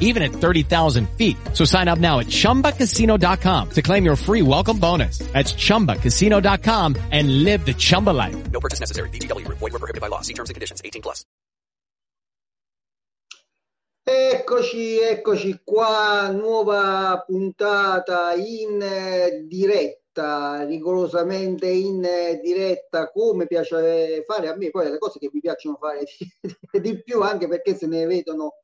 even at 30,000 feet. So sign up now at ChumbaCasino.com to claim your free welcome bonus. That's ChumbaCasino.com and live the Chumba life. No purchase necessary. BGW. Void were prohibited by law. See terms and conditions. 18 plus. Eccoci, eccoci qua, nuova puntata in diretta, rigorosamente in diretta, come piace fare a me, poi le cose che mi piacciono fare di, di più, anche perché se ne vedono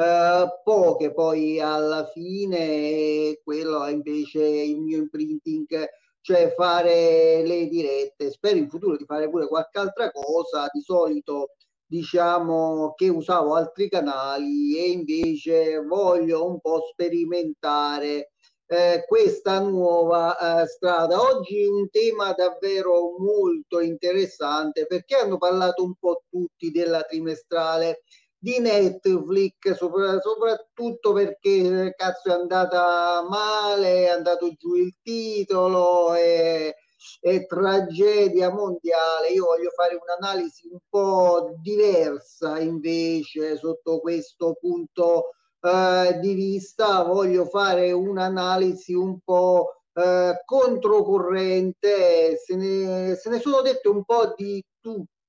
eh, poche poi alla fine, quello è invece il mio imprinting, cioè fare le dirette. Spero in futuro di fare pure qualche altra cosa, di solito diciamo che usavo altri canali e invece voglio un po' sperimentare eh, questa nuova eh, strada. Oggi un tema davvero molto interessante perché hanno parlato un po' tutti della trimestrale di Netflix, sopra, soprattutto perché cazzo è andata male, è andato giù il titolo e e tragedia mondiale, io voglio fare un'analisi un po' diversa invece sotto questo punto eh, di vista, voglio fare un'analisi un po' eh, controcorrente, se ne, se ne sono dette un po' di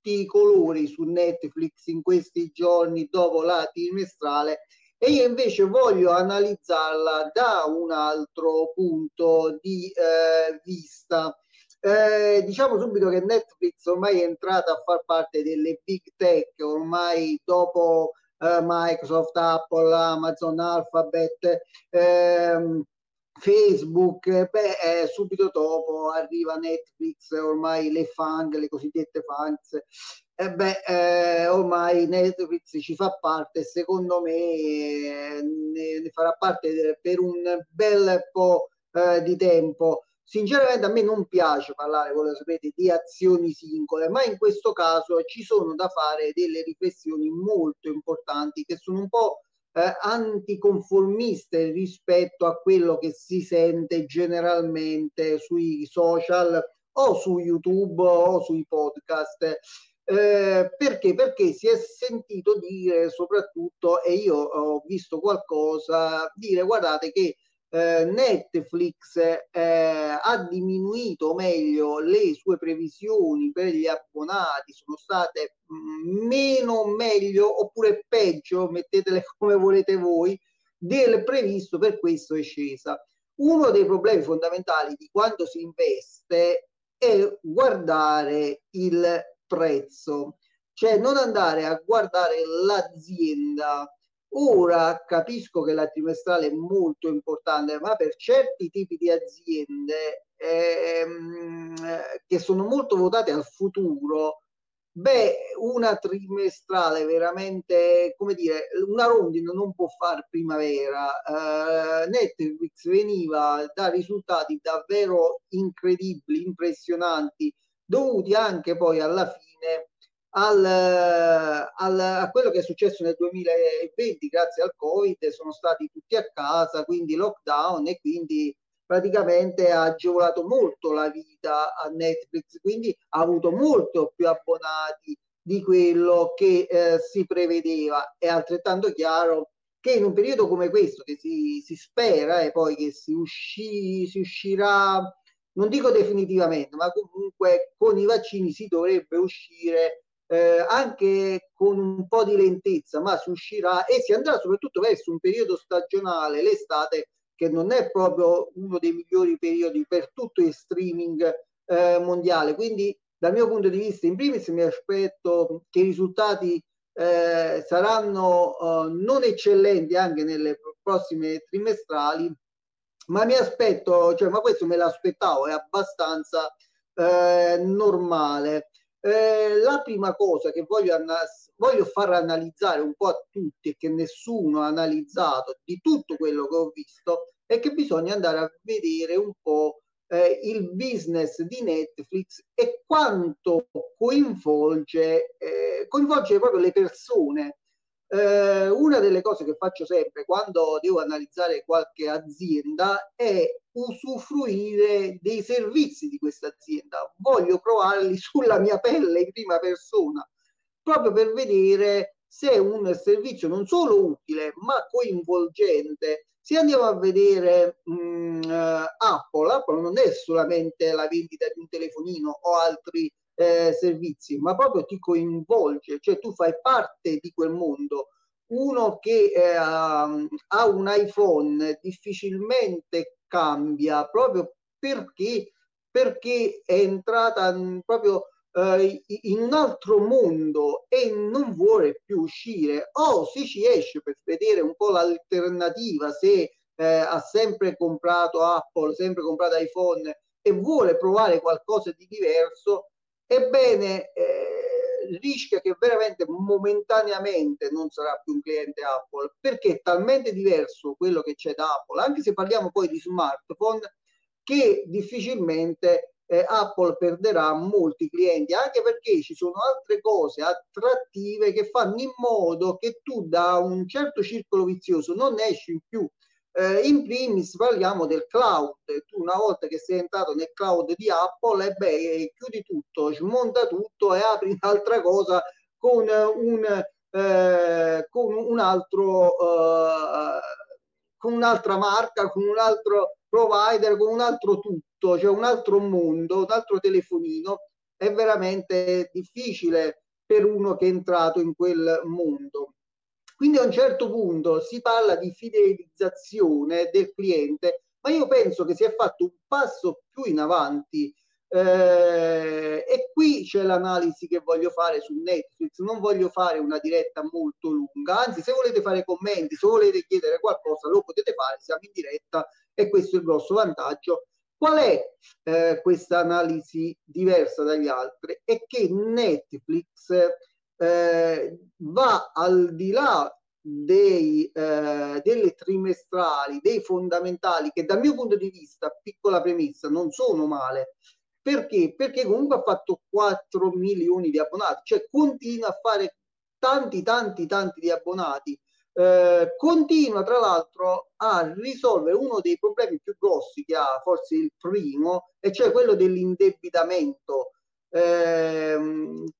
tutti i colori su Netflix in questi giorni dopo la trimestrale e io invece voglio analizzarla da un altro punto di eh, vista. Eh, diciamo subito che Netflix ormai è entrata a far parte delle big tech, ormai dopo eh, Microsoft, Apple, Amazon, Alphabet, ehm, Facebook, beh, eh, subito dopo arriva Netflix, ormai le fang, le cosiddette fangs, e beh, eh, ormai Netflix ci fa parte, secondo me eh, ne, ne, farà parte per un bel po' eh, di tempo. Sinceramente a me non piace parlare, voi lo sapete, di azioni singole, ma in questo caso ci sono da fare delle riflessioni molto importanti che sono un po' eh, anticonformiste rispetto a quello che si sente generalmente sui social o su YouTube o sui podcast. Eh, perché? Perché si è sentito dire soprattutto, e io ho visto qualcosa, dire guardate che eh, Netflix eh, ha diminuito, o meglio, le sue previsioni per gli abbonati sono state mm, meno, meglio oppure peggio, mettetele come volete voi, del previsto, per questo è scesa. Uno dei problemi fondamentali di quando si investe è guardare il prezzo, cioè non andare a guardare l'azienda Ora capisco che la trimestrale è molto importante, ma per certi tipi di aziende ehm, che sono molto votate al futuro, beh, una trimestrale veramente, come dire, una rondine non può far primavera. Eh, Netflix veniva da risultati davvero incredibili, impressionanti, dovuti anche poi alla fine al, al, a quello che è successo nel 2020 grazie al Covid, sono stati tutti a casa, quindi lockdown e quindi praticamente ha agevolato molto la vita a Netflix, quindi ha avuto molto più abbonati di quello che eh, si prevedeva. È altrettanto chiaro che in un periodo come questo, che si, si spera e poi che si, usci, si uscirà, non dico definitivamente, ma comunque con i vaccini si dovrebbe uscire eh, anche con un po' di lentezza, ma si uscirà e si andrà soprattutto verso un periodo stagionale, l'estate, che non è proprio uno dei migliori periodi per tutto il streaming eh, mondiale. Quindi dal mio punto di vista, in primis mi aspetto che i risultati eh, saranno eh, non eccellenti anche nelle prossime trimestrali, ma mi aspetto, cioè, ma questo me l'aspettavo, è abbastanza eh, normale. Eh, la prima cosa che voglio, voglio far analizzare un po' a tutti e che nessuno ha analizzato di tutto quello che ho visto è che bisogna andare a vedere un po' eh, il business di Netflix e quanto coinvolge, eh, coinvolge proprio le persone. Eh, delle cose che faccio sempre quando devo analizzare qualche azienda è usufruire dei servizi di questa azienda. Voglio provarli sulla mia pelle in prima persona, proprio per vedere se è un servizio non solo utile, ma coinvolgente. Se andiamo a vedere mh, mm, uh, Apple, Apple non è solamente la vendita di un telefonino o altri eh, servizi, ma proprio ti coinvolge, cioè tu fai parte di quel mondo uno che eh, ha un iPhone difficilmente cambia proprio perché, perché è entrata proprio eh, in un altro mondo e non vuole più uscire. O se ci esce per vedere un po' l'alternativa se eh, ha sempre comprato Apple, sempre comprato iPhone e vuole provare qualcosa di diverso, ebbene eh, rischia che veramente momentaneamente non sarà più un cliente Apple perché è talmente diverso quello che c'è da Apple, anche se parliamo poi di smartphone, che difficilmente eh, Apple perderà molti clienti, anche perché ci sono altre cose attrattive che fanno in modo che tu da un certo circolo vizioso non esci più eh, in primis parliamo del cloud, tu una volta che sei entrato nel cloud di Apple, e beh, chiudi tutto, smonta tutto e apri un'altra cosa con un, eh, con un altro, eh, con un'altra marca, con un altro provider, con un altro tutto, cioè un altro mondo, un altro telefonino. È veramente difficile per uno che è entrato in quel mondo. Quindi a un certo punto si parla di fidelizzazione del cliente, ma io penso che si è fatto un passo più in avanti eh, e qui c'è l'analisi che voglio fare su Netflix. Non voglio fare una diretta molto lunga, anzi, se volete fare commenti, se volete chiedere qualcosa, lo potete fare. Siamo in diretta e questo è il grosso vantaggio. Qual è eh, questa analisi diversa dagli altri? È che Netflix eh, va al di là dei, eh, delle trimestrali, dei fondamentali, che dal mio punto di vista, piccola premessa, non sono male. Perché? Perché comunque ha fatto 4 milioni di abbonati, cioè continua a fare tanti, tanti, tanti di abbonati. Eh, continua tra l'altro a risolvere uno dei problemi più grossi che ha, forse il primo, e cioè quello dell'indebitamento eh,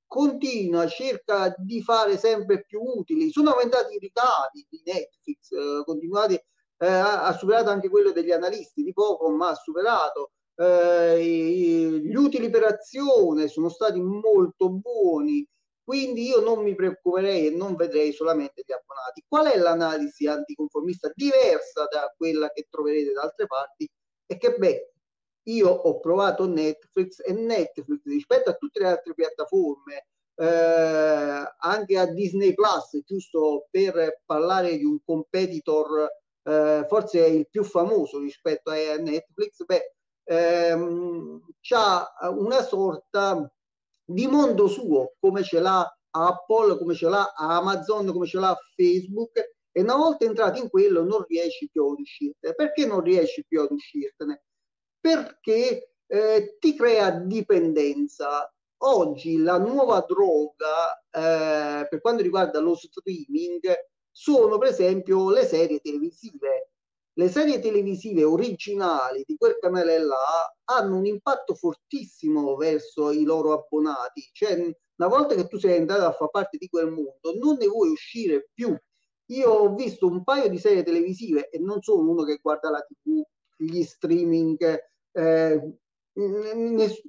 continua, cerca di fare sempre più utili. Sono aumentati i ricavi di Netflix, eh, continuati, eh, ha superato anche quello degli analisti di poco, ma ha superato. Eh, gli utili per azione sono stati molto buoni, quindi io non mi preoccuperei e non vedrei solamente gli abbonati. Qual è l'analisi anticonformista diversa da quella che troverete da altre parti? È che beh, io ho provato Netflix e Netflix rispetto a tutte le altre piattaforme, eh, anche a Disney Plus, giusto per parlare di un competitor, eh, forse il più famoso rispetto a Netflix, beh, ehm, c'ha una sorta di mondo suo, come ce l'ha Apple, come ce l'ha Amazon, come ce l'ha Facebook, e una volta entrato in quello non riesci più ad uscirtene. Perché non riesci più ad uscirtene? Perché eh, ti crea dipendenza. Oggi la nuova droga eh, per quanto riguarda lo streaming sono per esempio le serie televisive. Le serie televisive originali di quel canale là hanno un impatto fortissimo verso i loro abbonati, cioè una volta che tu sei entrato a far parte di quel mondo, non ne vuoi uscire più. Io ho visto un paio di serie televisive e non sono uno che guarda la TV, gli streaming, eh,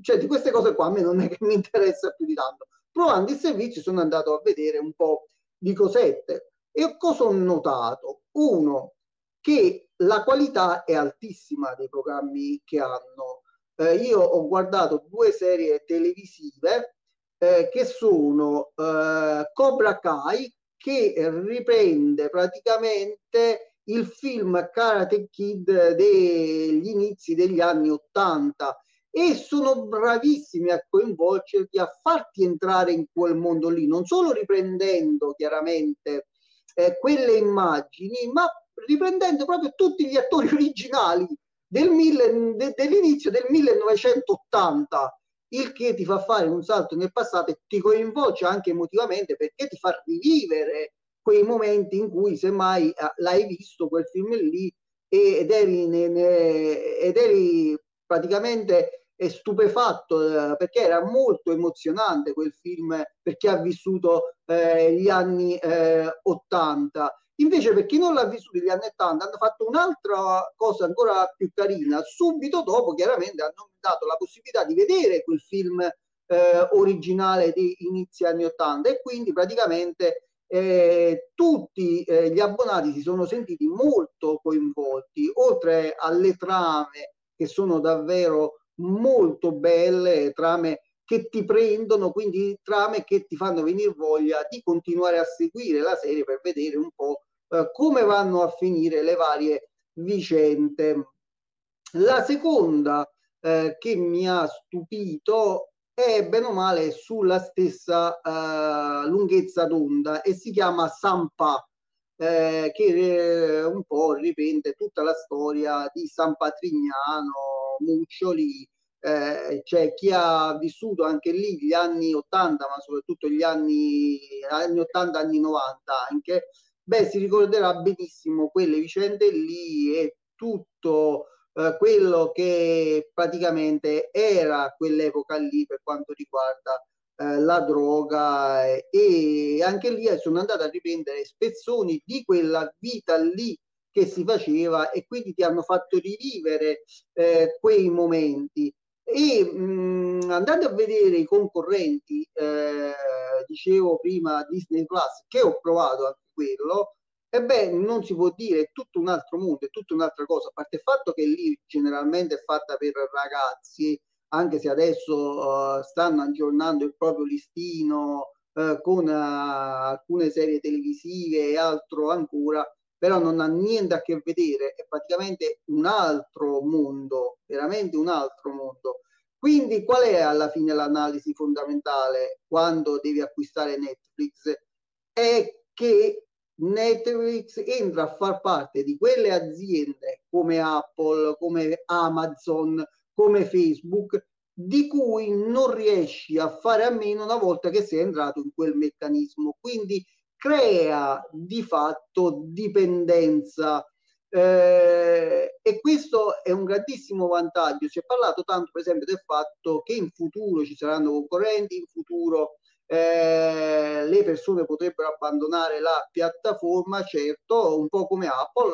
cioè di queste cose qua a me non è che mi interessa più di tanto. Provando il servizio sono andato a vedere un po' di cosette e cosa ho notato? Uno, che la qualità è altissima dei programmi che hanno. Eh, io ho guardato due serie televisive eh, che sono eh, Cobra Kai che riprende praticamente il film Karate Kid degli inizi degli anni Ottanta. E sono bravissimi a coinvolgerti, a farti entrare in quel mondo lì, non solo riprendendo chiaramente eh, quelle immagini, ma riprendendo proprio tutti gli attori originali del mille, de, dell'inizio del 1980 il che ti fa fare un salto nel passato e ti coinvolge anche emotivamente perché ti fa rivivere quei momenti in cui semmai eh, l'hai visto quel film lì ed eri, ed eri praticamente stupefatto eh, perché era molto emozionante quel film per chi ha vissuto eh, gli anni eh, 80 Invece, per chi non l'ha vissuto negli anni 80, hanno fatto un'altra cosa ancora più carina. Subito dopo, chiaramente, hanno dato la possibilità di vedere quel film eh, originale di inizio anni 80 e quindi praticamente eh, tutti eh, gli abbonati si sono sentiti molto coinvolti, oltre alle trame che sono davvero molto belle, trame che ti prendono, quindi trame che ti fanno venire voglia di continuare a seguire la serie per vedere un po' eh, come vanno a finire le varie vicende. La seconda eh, che mi ha stupito è bene o male sulla stessa eh, lunghezza d'onda e si chiama Sampa. Eh, che eh, un po' riprende tutta la storia di San Patrignano, Muccioli, eh, c'è chi ha vissuto anche lì gli anni 80, ma soprattutto gli anni, anni 80, anni 90 anche, beh, si ricorderà benissimo quelle vicende lì e tutto eh, quello che praticamente era quell'epoca lì per quanto riguarda eh, la droga eh, e anche lì sono andata a riprendere spezzoni di quella vita lì che si faceva e quindi ti hanno fatto rivivere eh, quei momenti. E mh, andando a vedere i concorrenti, eh, dicevo prima Disney Plus, che ho provato anche quello, ebbene non si può dire, è tutto un altro mondo, è tutta un'altra cosa, a parte il fatto che lì generalmente è fatta per ragazzi, anche se adesso uh, stanno aggiornando il proprio listino uh, con uh, alcune serie televisive e altro ancora, però non ha niente a che vedere, è praticamente un altro mondo, veramente un altro mondo. Quindi qual è alla fine l'analisi fondamentale quando devi acquistare Netflix? È che Netflix entra a far parte di quelle aziende come Apple, come Amazon, come Facebook, di cui non riesci a fare a meno una volta che sei entrato in quel meccanismo. Quindi crea di fatto dipendenza eh, e questo è un grandissimo vantaggio. Si è parlato tanto, per esempio, del fatto che in futuro ci saranno concorrenti, in futuro eh, le persone potrebbero abbandonare la piattaforma, certo, un po' come Apple,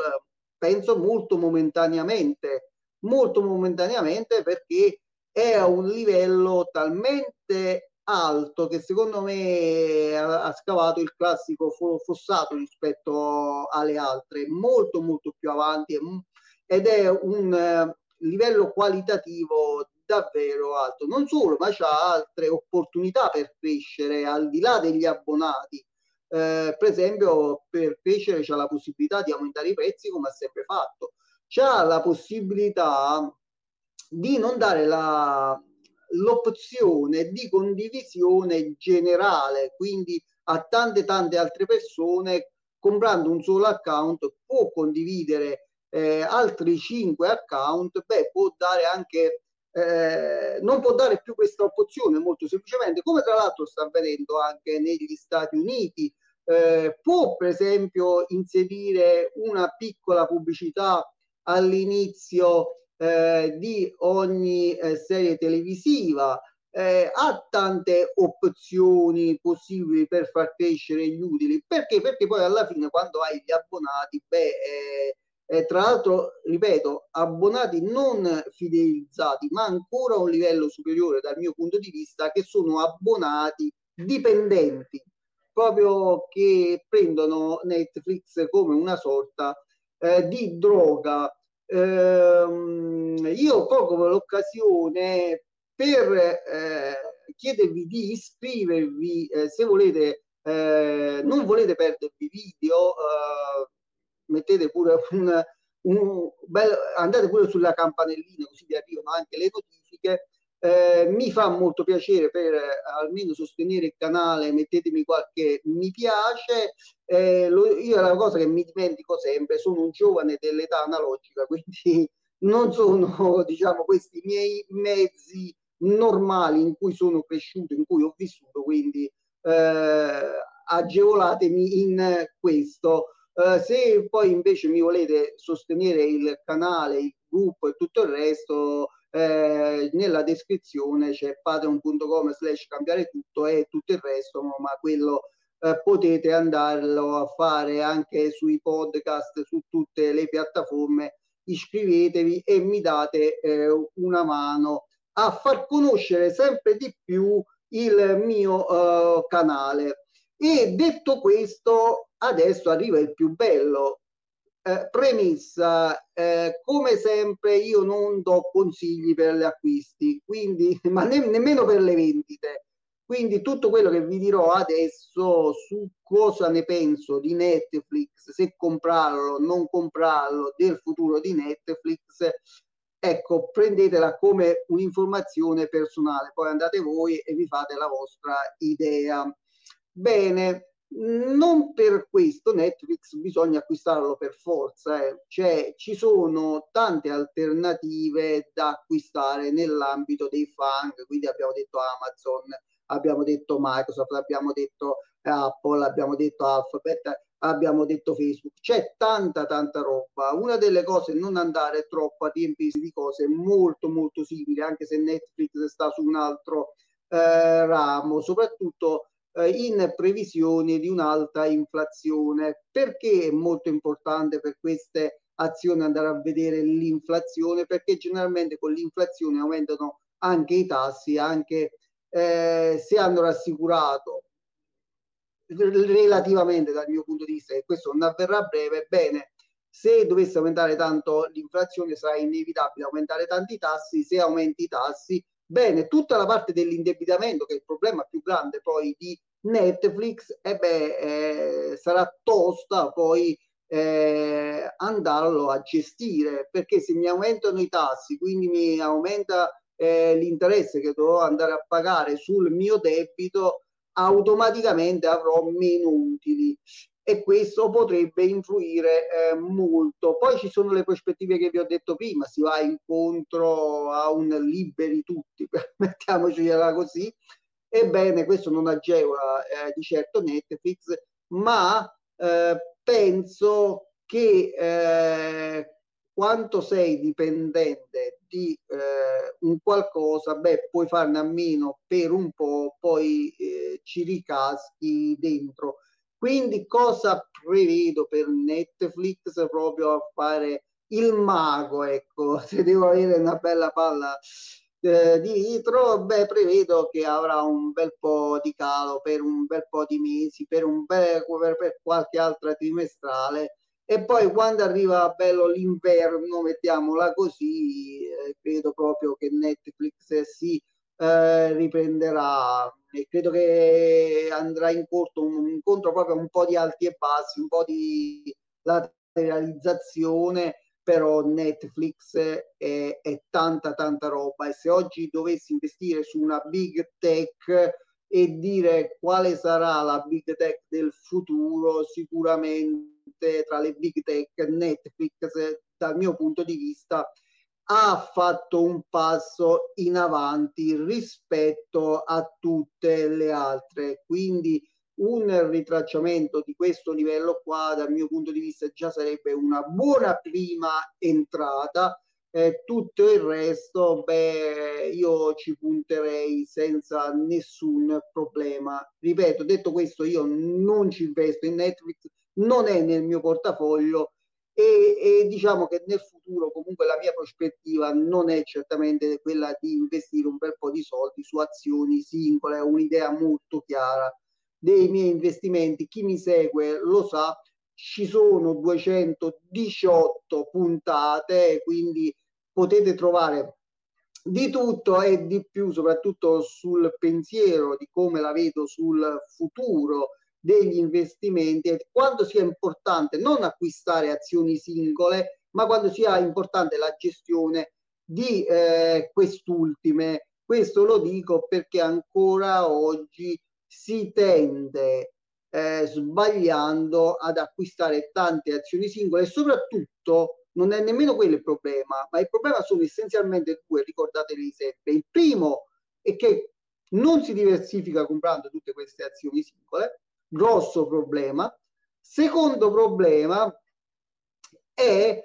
penso molto momentaneamente, molto momentaneamente perché è a un livello talmente alto che secondo me ha, scavato il classico fossato rispetto alle altre, molto molto più avanti ed è un eh, livello qualitativo davvero alto. Non solo, ma c'ha altre opportunità per crescere al di là degli abbonati. Eh, per esempio, per crescere c'è la possibilità di aumentare i prezzi come ha sempre fatto. C'ha la possibilità di non dare la, l'opzione di condivisione generale, quindi a tante tante altre persone comprando un solo account può condividere eh, altri 5 account, beh, può dare anche eh, non può dare più questa opzione molto semplicemente, come tra l'altro sta avvenendo anche negli Stati Uniti. Eh, può per esempio inserire una piccola pubblicità all'inizio eh, di ogni eh, serie televisiva, eh, ha tante opzioni possibili per far crescere gli utili. Perché? Perché poi alla fine quando hai gli abbonati, beh, eh, tra l'altro, ripeto, abbonati non fidelizzati, ma ancora a un livello superiore dal mio punto di vista, che sono abbonati dipendenti, proprio che prendono Netflix come una sorta eh, di droga. Eh, io colgo l'occasione per eh, chiedervi di iscrivervi eh, se volete, eh, non volete perdervi video, eh, mettete pure un, un bel, andate pure sulla campanellina così vi arrivano anche le notifiche. Eh, mi fa molto piacere per almeno sostenere il canale, mettetemi qualche mi piace. Eh, lo, io una cosa che mi dimentico sempre, sono un giovane dell'età analogica, quindi non sono diciamo questi miei mezzi normali in cui sono cresciuto, in cui ho vissuto, quindi eh, agevolatemi in questo. Uh, se poi invece mi volete sostenere il canale, il gruppo e tutto il resto, eh, nella descrizione c'è patreon.com slash cambiare tutto e tutto il resto, ma quello eh, potete andarlo a fare anche sui podcast, su tutte le piattaforme. Iscrivetevi e mi date eh, una mano a far conoscere sempre di più il mio uh, canale. E detto questo, adesso arriva il più bello. Eh, premessa, eh, come sempre io non do consigli per gli acquisti, quindi, ma ne, nemmeno per le vendite. Quindi tutto quello che vi dirò adesso su cosa ne penso di Netflix, se comprarlo, non comprarlo, del futuro di Netflix, ecco, prendetela come un'informazione personale, poi andate voi e vi fate la vostra idea. Bene, non per questo Netflix bisogna acquistarlo per forza, eh. cioè ci sono tante alternative da acquistare nell'ambito dei fang, quindi abbiamo detto Amazon, abbiamo detto Microsoft, abbiamo detto Apple, abbiamo detto Alphabet, abbiamo detto Facebook, c'è tanta tanta roba. Una delle cose è non andare troppo a riempirsi di cose molto molto simili, anche se Netflix sta su un altro eh, ramo, soprattutto eh, in previsione di un'alta inflazione. Perché è molto importante per queste azioni andare a vedere l'inflazione? Perché generalmente con l'inflazione aumentano anche i tassi, anche eh, se hanno rassicurato relativamente dal mio punto di vista che questo non avverrà a breve, bene, se dovesse aumentare tanto l'inflazione sarà inevitabile aumentare tanti tassi, se aumenti i tassi, bene, tutta la parte dell'indebitamento che è il problema più grande poi di Netflix, eh beh, eh, sarà tosta poi eh, andarlo a gestire perché se mi aumentano i tassi, quindi mi aumenta eh, l'interesse che dovrò andare a pagare sul mio debito, automaticamente avrò meno utili e questo potrebbe influire eh, molto. Poi ci sono le prospettive che vi ho detto prima, si va incontro a un liberi tutti, mettiamocela così. Ebbene, questo non agevola eh, di certo Netflix, ma eh, penso che eh, quanto sei dipendente di eh, un qualcosa, beh, puoi farne a meno per un po', poi eh, ci ricaschi dentro. Quindi cosa prevedo per Netflix proprio a fare il mago, ecco, se devo avere una bella palla eh, di litro, beh, prevedo che avrà un bel po' di calo per un bel po' di mesi, per, un bel, per, per qualche altra trimestrale. E poi quando arriva bello l'inverno, mettiamola così, eh, credo proprio che Netflix si eh, riprenderà. E credo che andrà in corto un incontro proprio un po' di alti e bassi, un po' di lateralizzazione, però Netflix è, è tanta tanta roba e se oggi dovessi investire su una big tech e dire quale sarà la big tech del futuro, sicuramente tra le big tech Netflix dal mio punto di vista ha fatto un passo in avanti rispetto a tutte le altre. Quindi un ritracciamento di questo livello qua dal mio punto di vista già sarebbe una buona prima entrata eh, tutto il resto, beh, io ci punterei senza nessun problema. Ripeto, detto questo, io non ci investo in Netflix, non è nel mio portafoglio e, e, diciamo che nel futuro comunque la mia prospettiva non è certamente quella di investire un bel po' di soldi su azioni singole, è un'idea molto chiara dei miei investimenti. Chi mi segue lo sa, ci sono 218 puntate, quindi potete trovare di tutto e di più, soprattutto sul pensiero di come la vedo sul futuro degli investimenti e quanto sia importante non acquistare azioni singole, ma quando sia importante la gestione di eh, quest'ultime. Questo lo dico perché ancora oggi si tende eh, sbagliando ad acquistare tante azioni singole e soprattutto non è nemmeno quello il problema, ma il problema sono essenzialmente due, ricordatevi sempre. Il primo è che non si diversifica comprando tutte queste azioni singole grosso problema. Secondo problema è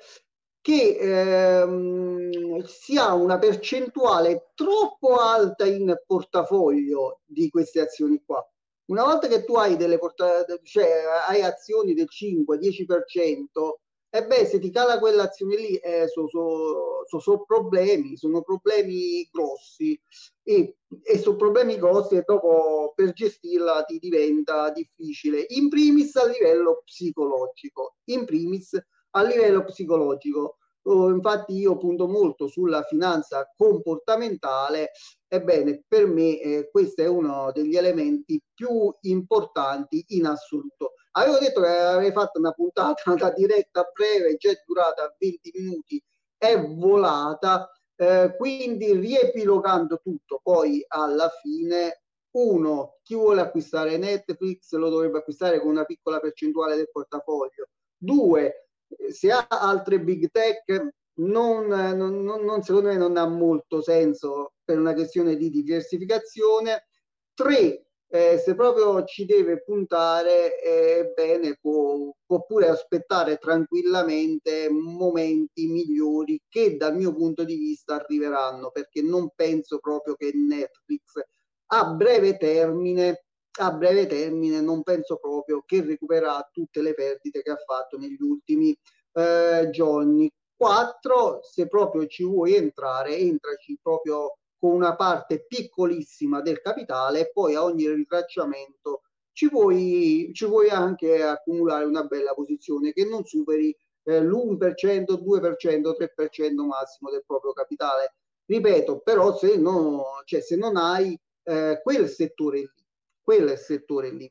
che ehm, si ha una percentuale troppo alta in portafoglio di queste azioni qua. Una volta che tu hai delle porta- cioè hai azioni del 5-10%, e beh, se ti cala quell'azione lì, eh, sono so, so, so problemi, sono problemi grossi e, e sono problemi grossi e dopo per gestirla ti diventa difficile. In primis a livello psicologico, in primis a livello psicologico. Oh, infatti io punto molto sulla finanza comportamentale, ebbene per me eh, questo è uno degli elementi più importanti in assoluto. Avevo detto che avrei fatto una puntata, una diretta breve, già durata 20 minuti, è volata, eh, quindi riepilogando tutto, poi alla fine uno, chi vuole acquistare Netflix lo dovrebbe acquistare con una piccola percentuale del portafoglio. Due, se ha altre big tech, non, non, non, secondo me non ha molto senso per una questione di diversificazione. Tre, eh, se proprio ci deve puntare, eh, bene, può, può pure aspettare tranquillamente momenti migliori che dal mio punto di vista arriveranno, perché non penso proprio che Netflix a breve termine a breve termine non penso proprio che recupererà tutte le perdite che ha fatto negli ultimi eh, giorni. 4, se proprio ci vuoi entrare, entraci proprio con una parte piccolissima del capitale e poi a ogni ritracciamento ci vuoi, ci vuoi anche accumulare una bella posizione che non superi eh, l'1%, 2%, 3% massimo del proprio capitale. Ripeto, però se, no, cioè, se non hai eh, quel settore lì, quel settore lì.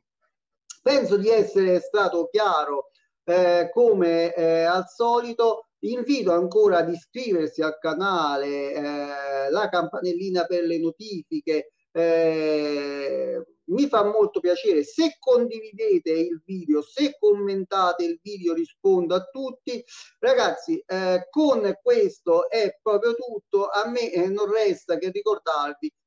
Penso di essere stato chiaro eh, come eh, al solito invito ancora ad iscriversi al canale, eh, la campanellina per le notifiche. Eh, mi fa molto piacere se condividete il video, se commentate il video, rispondo a tutti. Ragazzi, eh, con questo è proprio tutto. A me eh, non resta che ricordarvi